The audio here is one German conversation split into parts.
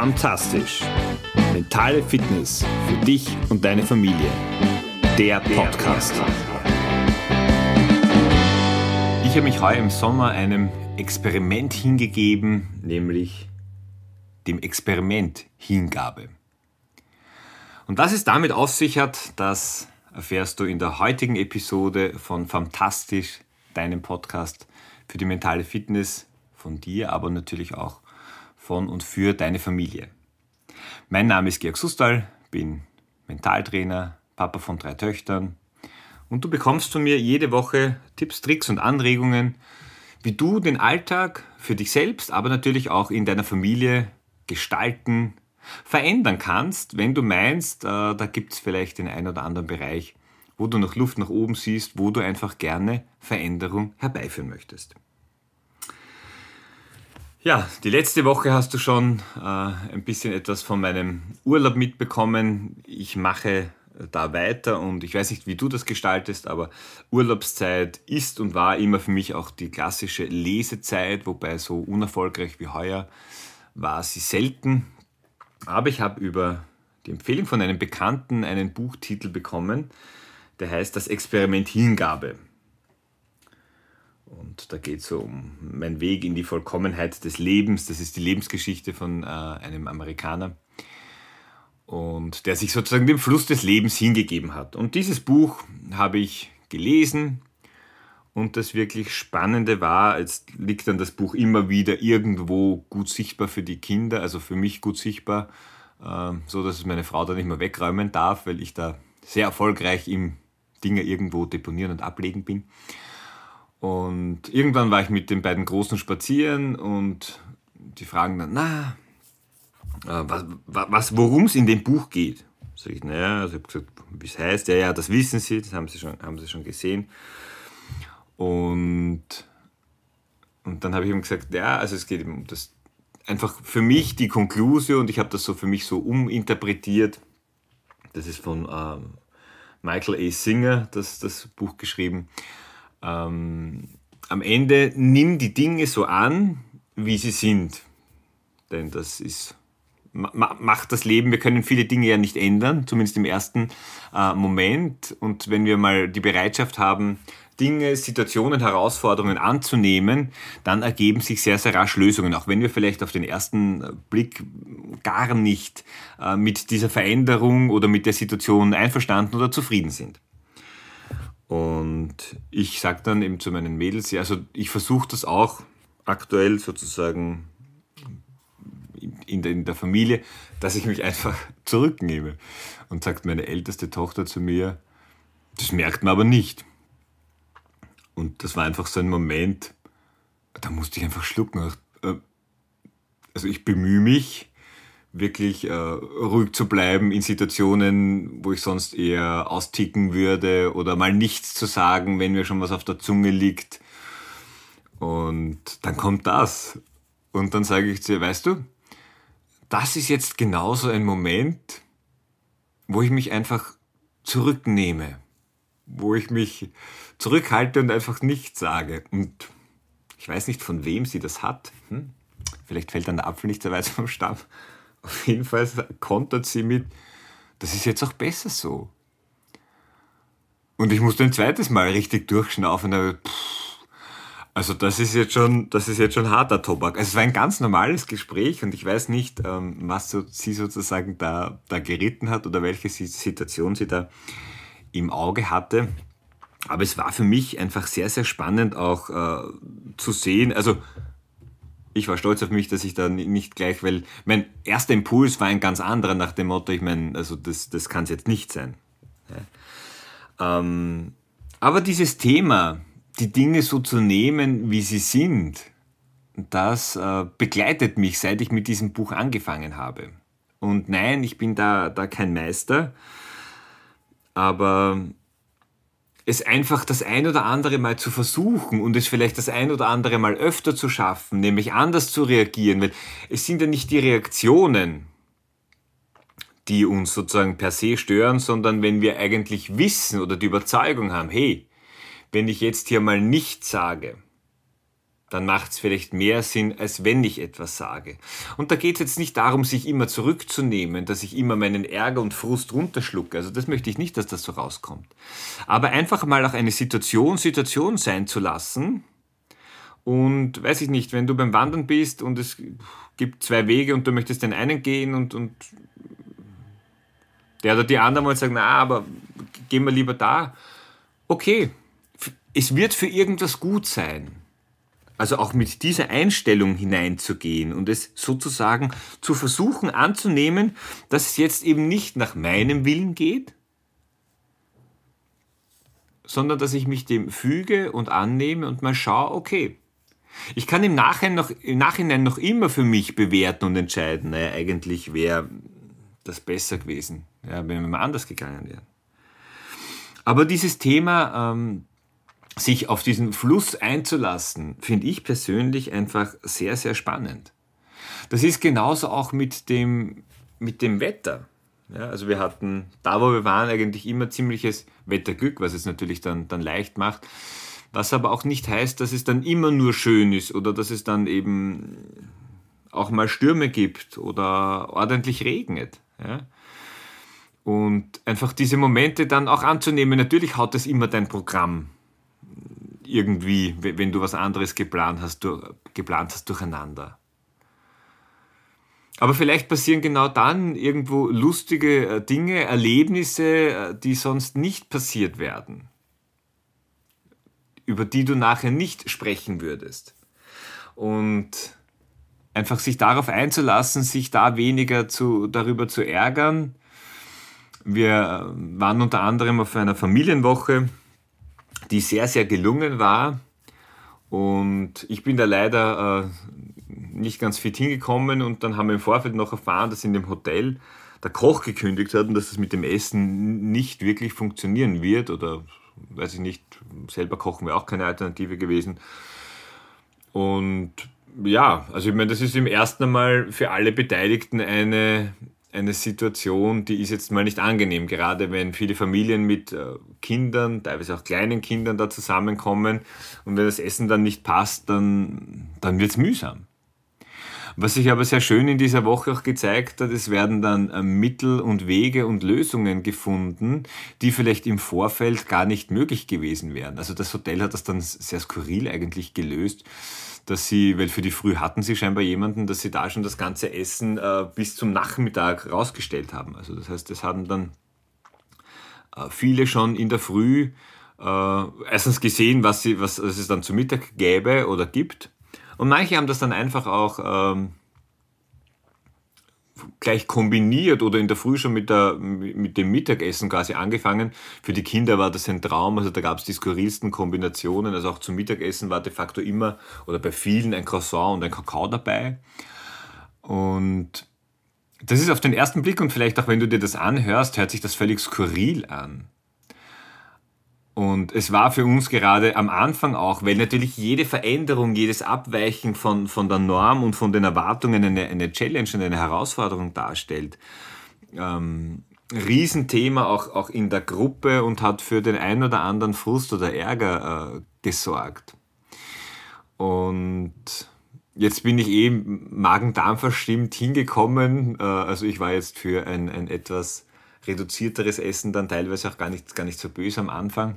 Fantastisch. Mentale Fitness für dich und deine Familie. Der Podcast. Ich habe mich heuer im Sommer einem Experiment hingegeben, nämlich dem Experiment Hingabe. Und was es damit auf sich hat, das erfährst du in der heutigen Episode von Fantastisch, deinem Podcast für die mentale Fitness von dir, aber natürlich auch von und für deine Familie. Mein Name ist Georg Sustal, bin Mentaltrainer, Papa von drei Töchtern und du bekommst von mir jede Woche Tipps, Tricks und Anregungen, wie du den Alltag für dich selbst, aber natürlich auch in deiner Familie gestalten, verändern kannst, wenn du meinst, äh, da gibt es vielleicht den einen oder anderen Bereich, wo du noch Luft nach oben siehst, wo du einfach gerne Veränderung herbeiführen möchtest. Ja, die letzte Woche hast du schon äh, ein bisschen etwas von meinem Urlaub mitbekommen. Ich mache da weiter und ich weiß nicht, wie du das gestaltest, aber Urlaubszeit ist und war immer für mich auch die klassische Lesezeit, wobei so unerfolgreich wie heuer war sie selten. Aber ich habe über die Empfehlung von einem Bekannten einen Buchtitel bekommen, der heißt Das Experiment Hingabe. Da geht es um meinen Weg in die Vollkommenheit des Lebens. Das ist die Lebensgeschichte von äh, einem Amerikaner. Und der sich sozusagen dem Fluss des Lebens hingegeben hat. Und dieses Buch habe ich gelesen. Und das wirklich Spannende war, jetzt liegt dann das Buch immer wieder irgendwo gut sichtbar für die Kinder, also für mich gut sichtbar, äh, so dass es meine Frau da nicht mehr wegräumen darf, weil ich da sehr erfolgreich im Dinge irgendwo deponieren und ablegen bin. Und irgendwann war ich mit den beiden Großen spazieren und die fragen dann, na, äh, was, was worum es in dem Buch geht. Sag ich, naja, also ich habe gesagt, wie es heißt, ja, ja, das wissen sie, das haben sie schon, haben sie schon gesehen. Und, und dann habe ich ihm gesagt, ja, also es geht um das, einfach für mich die Konklusion, und ich habe das so für mich so uminterpretiert, das ist von ähm, Michael A. Singer, das, das Buch geschrieben, ähm, am Ende nimm die Dinge so an, wie sie sind. Denn das ist, macht das Leben, wir können viele Dinge ja nicht ändern, zumindest im ersten äh, Moment. Und wenn wir mal die Bereitschaft haben, Dinge, Situationen, Herausforderungen anzunehmen, dann ergeben sich sehr, sehr rasch Lösungen, auch wenn wir vielleicht auf den ersten Blick gar nicht äh, mit dieser Veränderung oder mit der Situation einverstanden oder zufrieden sind. Und ich sage dann eben zu meinen Mädels, ja, also ich versuche das auch aktuell sozusagen in der, in der Familie, dass ich mich einfach zurücknehme. Und sagt meine älteste Tochter zu mir, das merkt man aber nicht. Und das war einfach so ein Moment, da musste ich einfach schlucken. Äh, also ich bemühe mich, wirklich äh, ruhig zu bleiben in Situationen, wo ich sonst eher austicken würde oder mal nichts zu sagen, wenn mir schon was auf der Zunge liegt. Und dann kommt das. Und dann sage ich zu ihr, weißt du, das ist jetzt genauso ein Moment, wo ich mich einfach zurücknehme, wo ich mich zurückhalte und einfach nichts sage. Und ich weiß nicht, von wem sie das hat. Hm? Vielleicht fällt dann der Apfel nicht so weit vom Stamm. Auf jeden Fall kontert sie mit, das ist jetzt auch besser so. Und ich musste ein zweites Mal richtig durchschnaufen. Also das ist jetzt schon, das ist jetzt schon harter Tobak. Also es war ein ganz normales Gespräch und ich weiß nicht, ähm, was sie sozusagen da, da geritten hat oder welche Situation sie da im Auge hatte. Aber es war für mich einfach sehr, sehr spannend auch äh, zu sehen. Also ich war stolz auf mich, dass ich da nicht gleich, weil mein erster Impuls war ein ganz anderer nach dem Motto, ich meine, also das, das kann es jetzt nicht sein. Ja. Ähm, aber dieses Thema, die Dinge so zu nehmen, wie sie sind, das äh, begleitet mich, seit ich mit diesem Buch angefangen habe. Und nein, ich bin da, da kein Meister, aber es einfach das ein oder andere Mal zu versuchen und es vielleicht das ein oder andere Mal öfter zu schaffen, nämlich anders zu reagieren, weil es sind ja nicht die Reaktionen, die uns sozusagen per se stören, sondern wenn wir eigentlich wissen oder die Überzeugung haben, hey, wenn ich jetzt hier mal nichts sage, dann macht es vielleicht mehr Sinn, als wenn ich etwas sage. Und da geht es jetzt nicht darum, sich immer zurückzunehmen, dass ich immer meinen Ärger und Frust runterschlucke. Also das möchte ich nicht, dass das so rauskommt. Aber einfach mal auch eine Situation Situation sein zu lassen. Und weiß ich nicht, wenn du beim Wandern bist und es gibt zwei Wege und du möchtest den einen gehen und, und der oder die andere mal sagen, na, aber gehen wir lieber da. Okay, es wird für irgendwas gut sein. Also auch mit dieser Einstellung hineinzugehen und es sozusagen zu versuchen anzunehmen, dass es jetzt eben nicht nach meinem Willen geht, sondern dass ich mich dem füge und annehme und mal schaue, okay, ich kann im Nachhinein noch, im Nachhinein noch immer für mich bewerten und entscheiden, naja, eigentlich wäre das besser gewesen, ja, wenn wir mal anders gegangen wären. Aber dieses Thema, ähm, sich auf diesen Fluss einzulassen, finde ich persönlich einfach sehr, sehr spannend. Das ist genauso auch mit dem, mit dem Wetter. Ja, also wir hatten da, wo wir waren, eigentlich immer ziemliches Wetterglück, was es natürlich dann, dann leicht macht. Was aber auch nicht heißt, dass es dann immer nur schön ist oder dass es dann eben auch mal Stürme gibt oder ordentlich regnet. Ja? Und einfach diese Momente dann auch anzunehmen. Natürlich haut das immer dein Programm irgendwie, wenn du was anderes geplant hast, geplant hast durcheinander. Aber vielleicht passieren genau dann irgendwo lustige äh, Dinge, Erlebnisse, äh, die sonst nicht passiert werden, über die du nachher nicht sprechen würdest. Und einfach sich darauf einzulassen, sich da weniger zu, darüber zu ärgern. Wir äh, waren unter anderem auf einer Familienwoche die sehr, sehr gelungen war. Und ich bin da leider äh, nicht ganz fit hingekommen und dann haben wir im Vorfeld noch erfahren, dass in dem Hotel der Koch gekündigt hat und dass das mit dem Essen nicht wirklich funktionieren wird oder weiß ich nicht, selber kochen wäre auch keine Alternative gewesen. Und ja, also ich meine, das ist im ersten Mal für alle Beteiligten eine, eine Situation, die ist jetzt mal nicht angenehm, gerade wenn viele Familien mit äh, Kindern, teilweise auch kleinen Kindern da zusammenkommen und wenn das Essen dann nicht passt, dann, dann wird es mühsam. Was sich aber sehr schön in dieser Woche auch gezeigt hat, es werden dann äh, Mittel und Wege und Lösungen gefunden, die vielleicht im Vorfeld gar nicht möglich gewesen wären. Also das Hotel hat das dann sehr skurril eigentlich gelöst dass sie, weil für die Früh hatten sie scheinbar jemanden, dass sie da schon das ganze Essen äh, bis zum Nachmittag rausgestellt haben. Also das heißt, es hatten dann äh, viele schon in der Früh äh, erstens gesehen, was, sie, was, was es dann zu Mittag gäbe oder gibt. Und manche haben das dann einfach auch ähm, gleich kombiniert oder in der Früh schon mit, der, mit dem Mittagessen quasi angefangen. Für die Kinder war das ein Traum, also da gab es die skurrilsten Kombinationen. Also auch zum Mittagessen war de facto immer oder bei vielen ein Croissant und ein Kakao dabei. Und das ist auf den ersten Blick und vielleicht auch wenn du dir das anhörst, hört sich das völlig skurril an. Und es war für uns gerade am Anfang auch, weil natürlich jede Veränderung, jedes Abweichen von, von der Norm und von den Erwartungen eine, eine Challenge und eine Herausforderung darstellt. Ähm, Riesenthema auch, auch in der Gruppe und hat für den einen oder anderen Frust oder Ärger äh, gesorgt. Und jetzt bin ich eben Magen-Darm verstimmt hingekommen. Äh, also ich war jetzt für ein, ein etwas reduzierteres Essen dann teilweise auch gar nicht, gar nicht so böse am Anfang.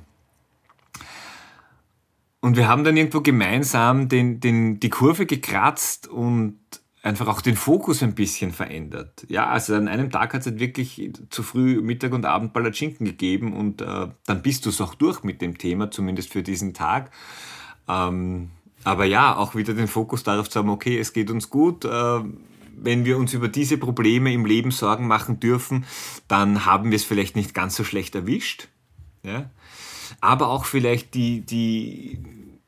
Und wir haben dann irgendwo gemeinsam den, den, die Kurve gekratzt und einfach auch den Fokus ein bisschen verändert. Ja, also an einem Tag hat es halt wirklich zu früh Mittag und Abend Palatschinken gegeben und äh, dann bist du es auch durch mit dem Thema, zumindest für diesen Tag. Ähm, aber ja, auch wieder den Fokus darauf zu haben, okay, es geht uns gut. Äh, wenn wir uns über diese Probleme im Leben Sorgen machen dürfen, dann haben wir es vielleicht nicht ganz so schlecht erwischt. Ja? Aber auch vielleicht die, die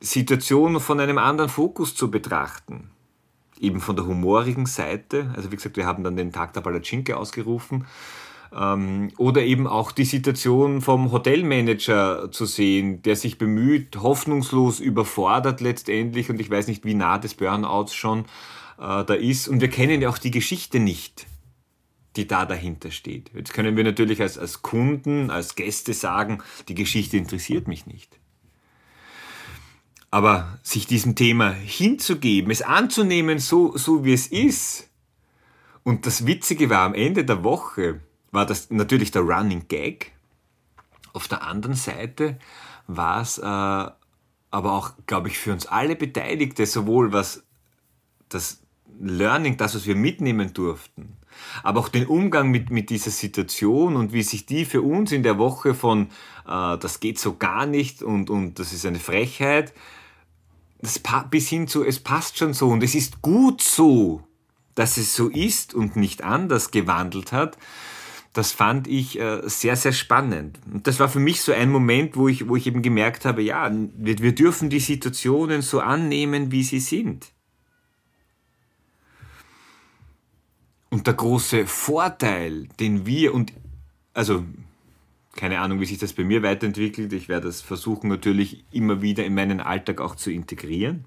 Situation von einem anderen Fokus zu betrachten. Eben von der humorigen Seite. Also wie gesagt, wir haben dann den Tag der Palatschinke ausgerufen. Ähm, oder eben auch die Situation vom Hotelmanager zu sehen, der sich bemüht, hoffnungslos überfordert letztendlich und ich weiß nicht, wie nah des Burnouts schon äh, da ist. Und wir kennen ja auch die Geschichte nicht die da dahinter steht. Jetzt können wir natürlich als, als Kunden, als Gäste sagen, die Geschichte interessiert mich nicht. Aber sich diesem Thema hinzugeben, es anzunehmen, so, so wie es ist. Und das Witzige war, am Ende der Woche war das natürlich der Running Gag. Auf der anderen Seite war es äh, aber auch, glaube ich, für uns alle Beteiligte, sowohl was das Learning, das, was wir mitnehmen durften, aber auch den Umgang mit, mit dieser Situation und wie sich die für uns in der Woche von äh, das geht so gar nicht und, und das ist eine Frechheit, das bis hin zu es passt schon so und es ist gut so, dass es so ist und nicht anders gewandelt hat, das fand ich äh, sehr, sehr spannend. Und das war für mich so ein Moment, wo ich, wo ich eben gemerkt habe, ja, wir, wir dürfen die Situationen so annehmen, wie sie sind. Und der große Vorteil, den wir und also keine Ahnung, wie sich das bei mir weiterentwickelt. Ich werde das versuchen natürlich immer wieder in meinen Alltag auch zu integrieren.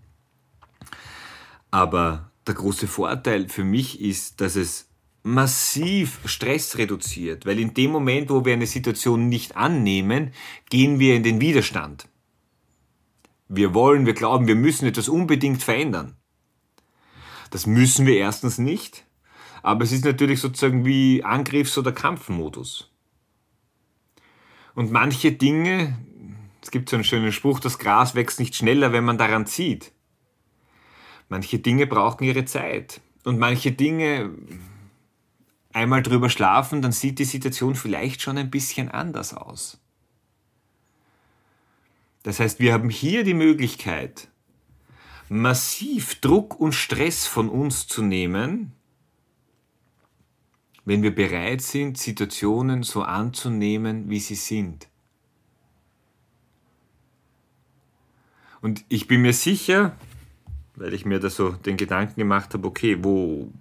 Aber der große Vorteil für mich ist, dass es massiv Stress reduziert, weil in dem Moment, wo wir eine Situation nicht annehmen, gehen wir in den Widerstand. Wir wollen, wir glauben, wir müssen etwas unbedingt verändern. Das müssen wir erstens nicht, aber es ist natürlich sozusagen wie Angriffs- oder Kampfmodus. Und manche Dinge, es gibt so einen schönen Spruch, das Gras wächst nicht schneller, wenn man daran zieht. Manche Dinge brauchen ihre Zeit. Und manche Dinge, einmal drüber schlafen, dann sieht die Situation vielleicht schon ein bisschen anders aus. Das heißt, wir haben hier die Möglichkeit, massiv Druck und Stress von uns zu nehmen, wenn wir bereit sind, Situationen so anzunehmen, wie sie sind. Und ich bin mir sicher, weil ich mir da so den Gedanken gemacht habe, okay, wo,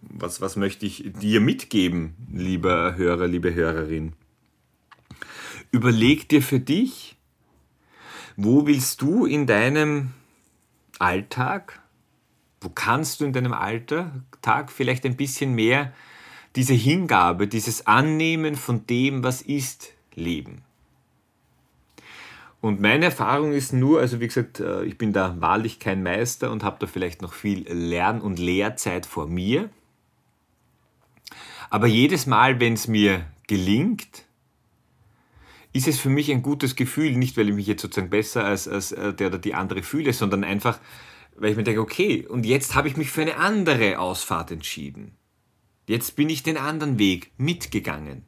was, was möchte ich dir mitgeben, lieber Hörer, liebe Hörerin? Überleg dir für dich, wo willst du in deinem Alltag, wo kannst du in deinem Alltag vielleicht ein bisschen mehr diese Hingabe, dieses Annehmen von dem, was ist, leben. Und meine Erfahrung ist nur, also wie gesagt, äh, ich bin da wahrlich kein Meister und habe da vielleicht noch viel Lern- und Lehrzeit vor mir. Aber jedes Mal, wenn es mir gelingt, ist es für mich ein gutes Gefühl, nicht weil ich mich jetzt sozusagen besser als, als äh, der oder die andere fühle, sondern einfach, weil ich mir denke, okay, und jetzt habe ich mich für eine andere Ausfahrt entschieden. Jetzt bin ich den anderen Weg mitgegangen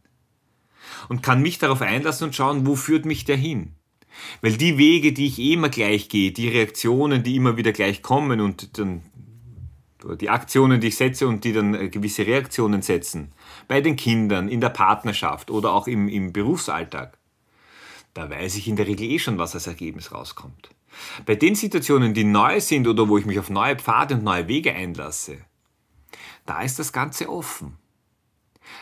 und kann mich darauf einlassen und schauen, wo führt mich der hin. Weil die Wege, die ich eh immer gleich gehe, die Reaktionen, die immer wieder gleich kommen und dann die Aktionen, die ich setze und die dann äh, gewisse Reaktionen setzen, bei den Kindern, in der Partnerschaft oder auch im, im Berufsalltag, da weiß ich in der Regel eh schon, was als Ergebnis rauskommt. Bei den Situationen, die neu sind oder wo ich mich auf neue Pfade und neue Wege einlasse, da ist das Ganze offen.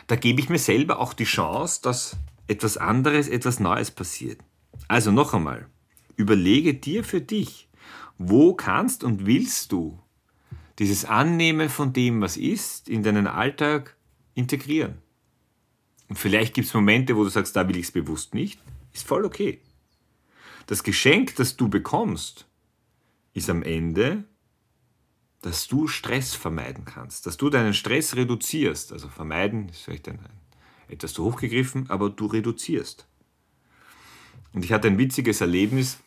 Da gebe ich mir selber auch die Chance, dass etwas anderes, etwas Neues passiert. Also noch einmal, überlege dir für dich, wo kannst und willst du dieses Annehmen von dem, was ist, in deinen Alltag integrieren. Und vielleicht gibt es Momente, wo du sagst, da will ich es bewusst nicht. Ist voll okay. Das Geschenk, das du bekommst, ist am Ende dass du Stress vermeiden kannst, dass du deinen Stress reduzierst. Also vermeiden ist vielleicht ein, ein, etwas zu hoch gegriffen, aber du reduzierst. Und ich hatte ein witziges Erlebnis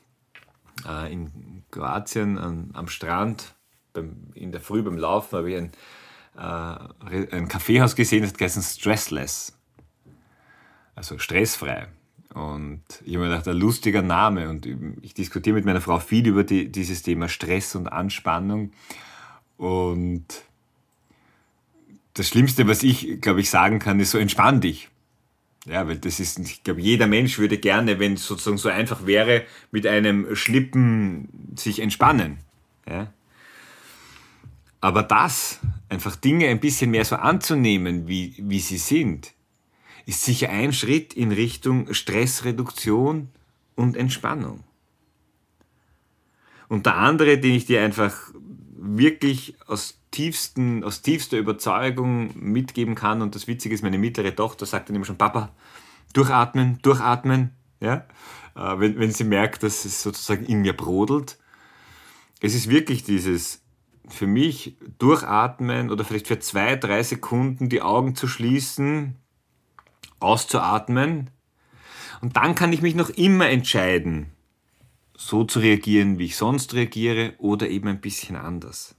äh, in Kroatien an, am Strand. Beim, in der Früh beim Laufen habe ich ein, äh, ein Kaffeehaus gesehen, das heißt Stressless. Also stressfrei. Und ich habe mir gedacht, ein lustiger Name. Und ich diskutiere mit meiner Frau viel über die, dieses Thema Stress und Anspannung. Und das Schlimmste, was ich, glaube ich, sagen kann, ist so, entspann dich. Ja, weil das ist, ich glaube, jeder Mensch würde gerne, wenn es sozusagen so einfach wäre, mit einem Schlippen sich entspannen. Ja. Aber das, einfach Dinge ein bisschen mehr so anzunehmen, wie, wie sie sind, ist sicher ein Schritt in Richtung Stressreduktion und Entspannung. Und der andere, den ich dir einfach wirklich aus, tiefsten, aus tiefster Überzeugung mitgeben kann. Und das Witzige ist, meine mittlere Tochter sagt dann immer schon, Papa, durchatmen, durchatmen. Ja? Äh, wenn, wenn sie merkt, dass es sozusagen in mir brodelt. es ist wirklich dieses für mich durchatmen oder vielleicht für zwei, drei Sekunden die Augen zu schließen, auszuatmen. Und dann kann ich mich noch immer entscheiden, so zu reagieren, wie ich sonst reagiere oder eben ein bisschen anders.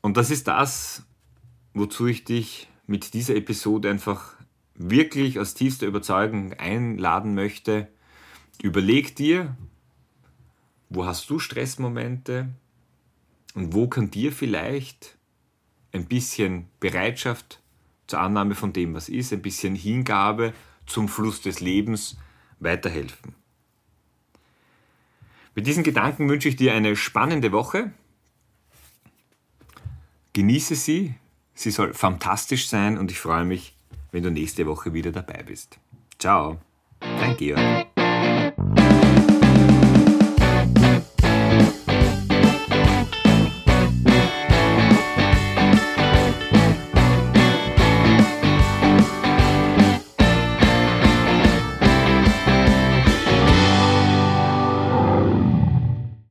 Und das ist das, wozu ich dich mit dieser Episode einfach wirklich aus tiefster Überzeugung einladen möchte. Überleg dir, wo hast du Stressmomente und wo kann dir vielleicht ein bisschen Bereitschaft zur Annahme von dem, was ist, ein bisschen Hingabe zum Fluss des Lebens weiterhelfen. Mit diesen Gedanken wünsche ich dir eine spannende Woche. Genieße sie, sie soll fantastisch sein und ich freue mich, wenn du nächste Woche wieder dabei bist. Ciao, dein Georg.